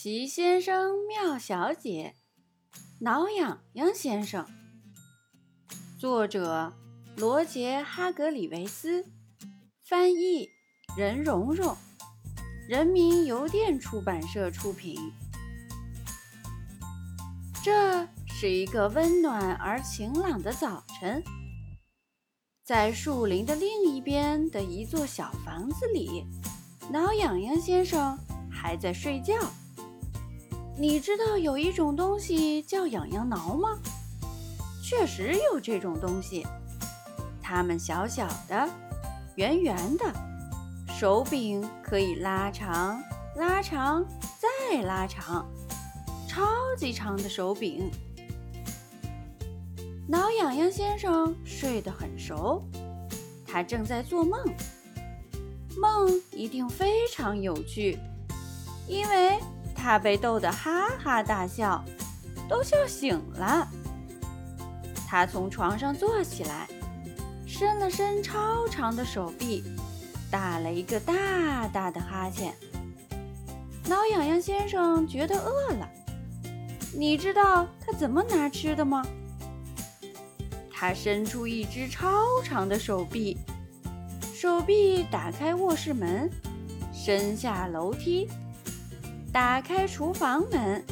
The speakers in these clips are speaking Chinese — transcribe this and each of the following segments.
齐先生、妙小姐，挠痒痒先生。作者：罗杰·哈格里维斯，翻译：任蓉蓉，人民邮电出版社出品。这是一个温暖而晴朗的早晨，在树林的另一边的一座小房子里，挠痒痒先生还在睡觉。你知道有一种东西叫痒痒挠吗？确实有这种东西，它们小小的、圆圆的，手柄可以拉长、拉长再拉长，超级长的手柄。挠痒痒先生睡得很熟，他正在做梦，梦一定非常有趣，因为。他被逗得哈哈大笑，都笑醒了。他从床上坐起来，伸了伸超长的手臂，打了一个大大的哈欠。挠痒痒先生觉得饿了，你知道他怎么拿吃的吗？他伸出一只超长的手臂，手臂打开卧室门，伸下楼梯。打开厨房门，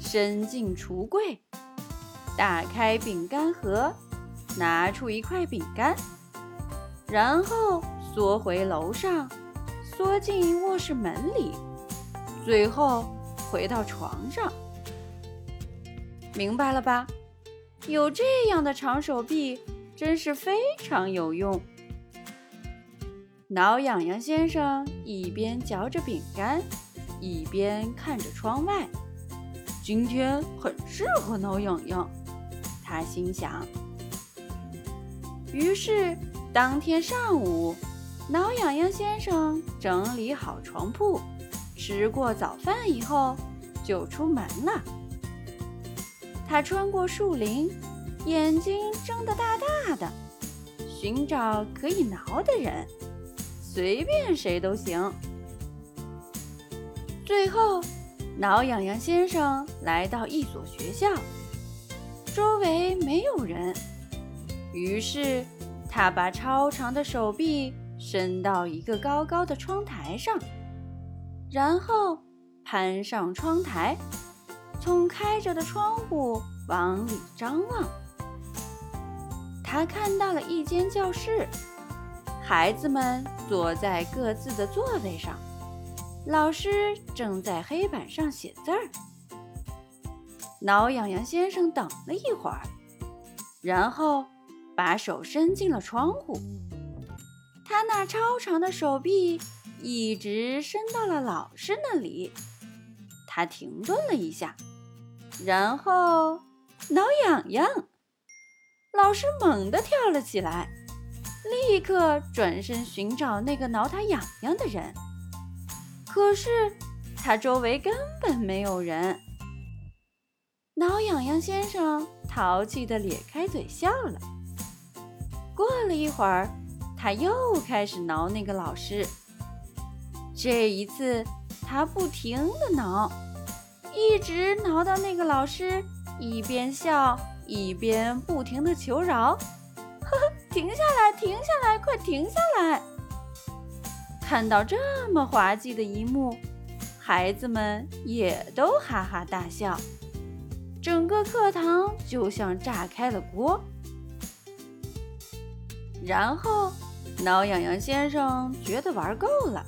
伸进橱柜，打开饼干盒，拿出一块饼干，然后缩回楼上，缩进卧室门里，最后回到床上。明白了吧？有这样的长手臂，真是非常有用。挠痒痒先生一边嚼着饼干。一边看着窗外，今天很适合挠痒痒，他心想。于是，当天上午，挠痒痒先生整理好床铺，吃过早饭以后，就出门了。他穿过树林，眼睛睁得大大的，寻找可以挠的人，随便谁都行。最后，挠痒痒先生来到一所学校，周围没有人。于是，他把超长的手臂伸到一个高高的窗台上，然后攀上窗台，从开着的窗户往里张望。他看到了一间教室，孩子们坐在各自的座位上。老师正在黑板上写字儿。挠痒痒先生等了一会儿，然后把手伸进了窗户。他那超长的手臂一直伸到了老师那里。他停顿了一下，然后挠痒痒。老师猛地跳了起来，立刻转身寻找那个挠他痒痒的人。可是，他周围根本没有人。挠痒痒先生淘气地咧开嘴笑了。过了一会儿，他又开始挠那个老师。这一次，他不停地挠，一直挠到那个老师一边笑一边不停地求饶：“呵呵，停下来，停下来，快停下来！”看到这么滑稽的一幕，孩子们也都哈哈大笑，整个课堂就像炸开了锅。然后，挠痒痒先生觉得玩够了，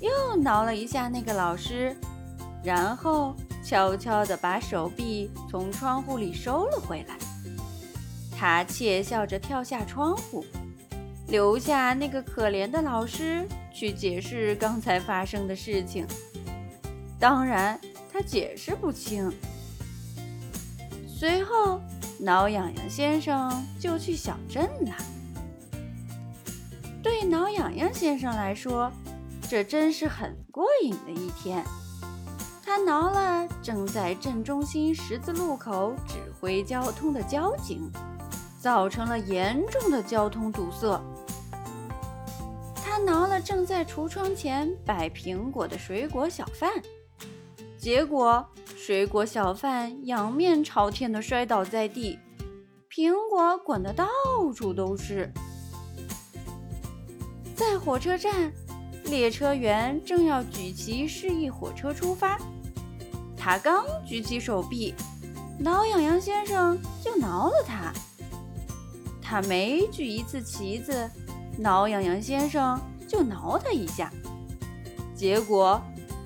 又挠了一下那个老师，然后悄悄地把手臂从窗户里收了回来。他窃笑着跳下窗户。留下那个可怜的老师去解释刚才发生的事情。当然，他解释不清。随后，挠痒痒先生就去小镇了。对挠痒痒先生来说，这真是很过瘾的一天。他挠了正在镇中心十字路口指挥交通的交警，造成了严重的交通堵塞。他挠了正在橱窗前摆苹果的水果小贩，结果，水果小贩仰面朝天的摔倒在地，苹果滚得到处都是。在火车站，列车员正要举旗示意火车出发，他刚举起手臂，挠痒痒先生就挠了他。他每举一次旗子，挠痒痒先生就挠他一下，结果。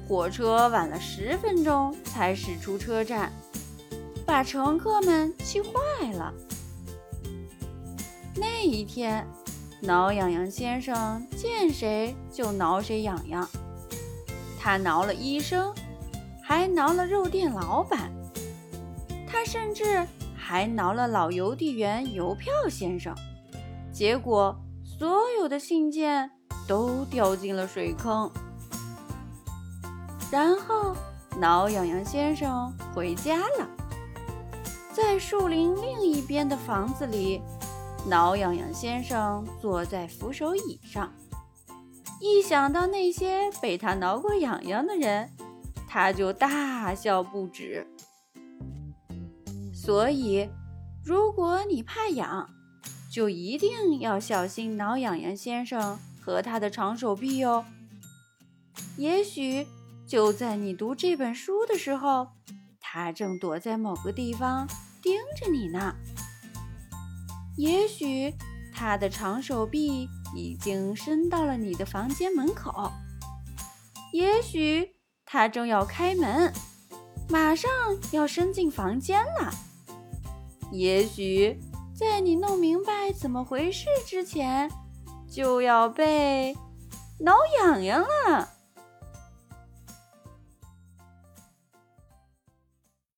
火车晚了十分钟才驶出车站，把乘客们气坏了。那一天，挠痒痒先生见谁就挠谁痒痒，他挠了医生，还挠了肉店老板，他甚至还挠了老邮递员邮票先生。结果，所有的信件都掉进了水坑。然后，挠痒痒先生回家了。在树林另一边的房子里，挠痒痒先生坐在扶手椅上。一想到那些被他挠过痒痒的人，他就大笑不止。所以，如果你怕痒，就一定要小心挠痒痒先生和他的长手臂哟。也许。就在你读这本书的时候，他正躲在某个地方盯着你呢。也许他的长手臂已经伸到了你的房间门口，也许他正要开门，马上要伸进房间了。也许在你弄明白怎么回事之前，就要被挠痒痒了。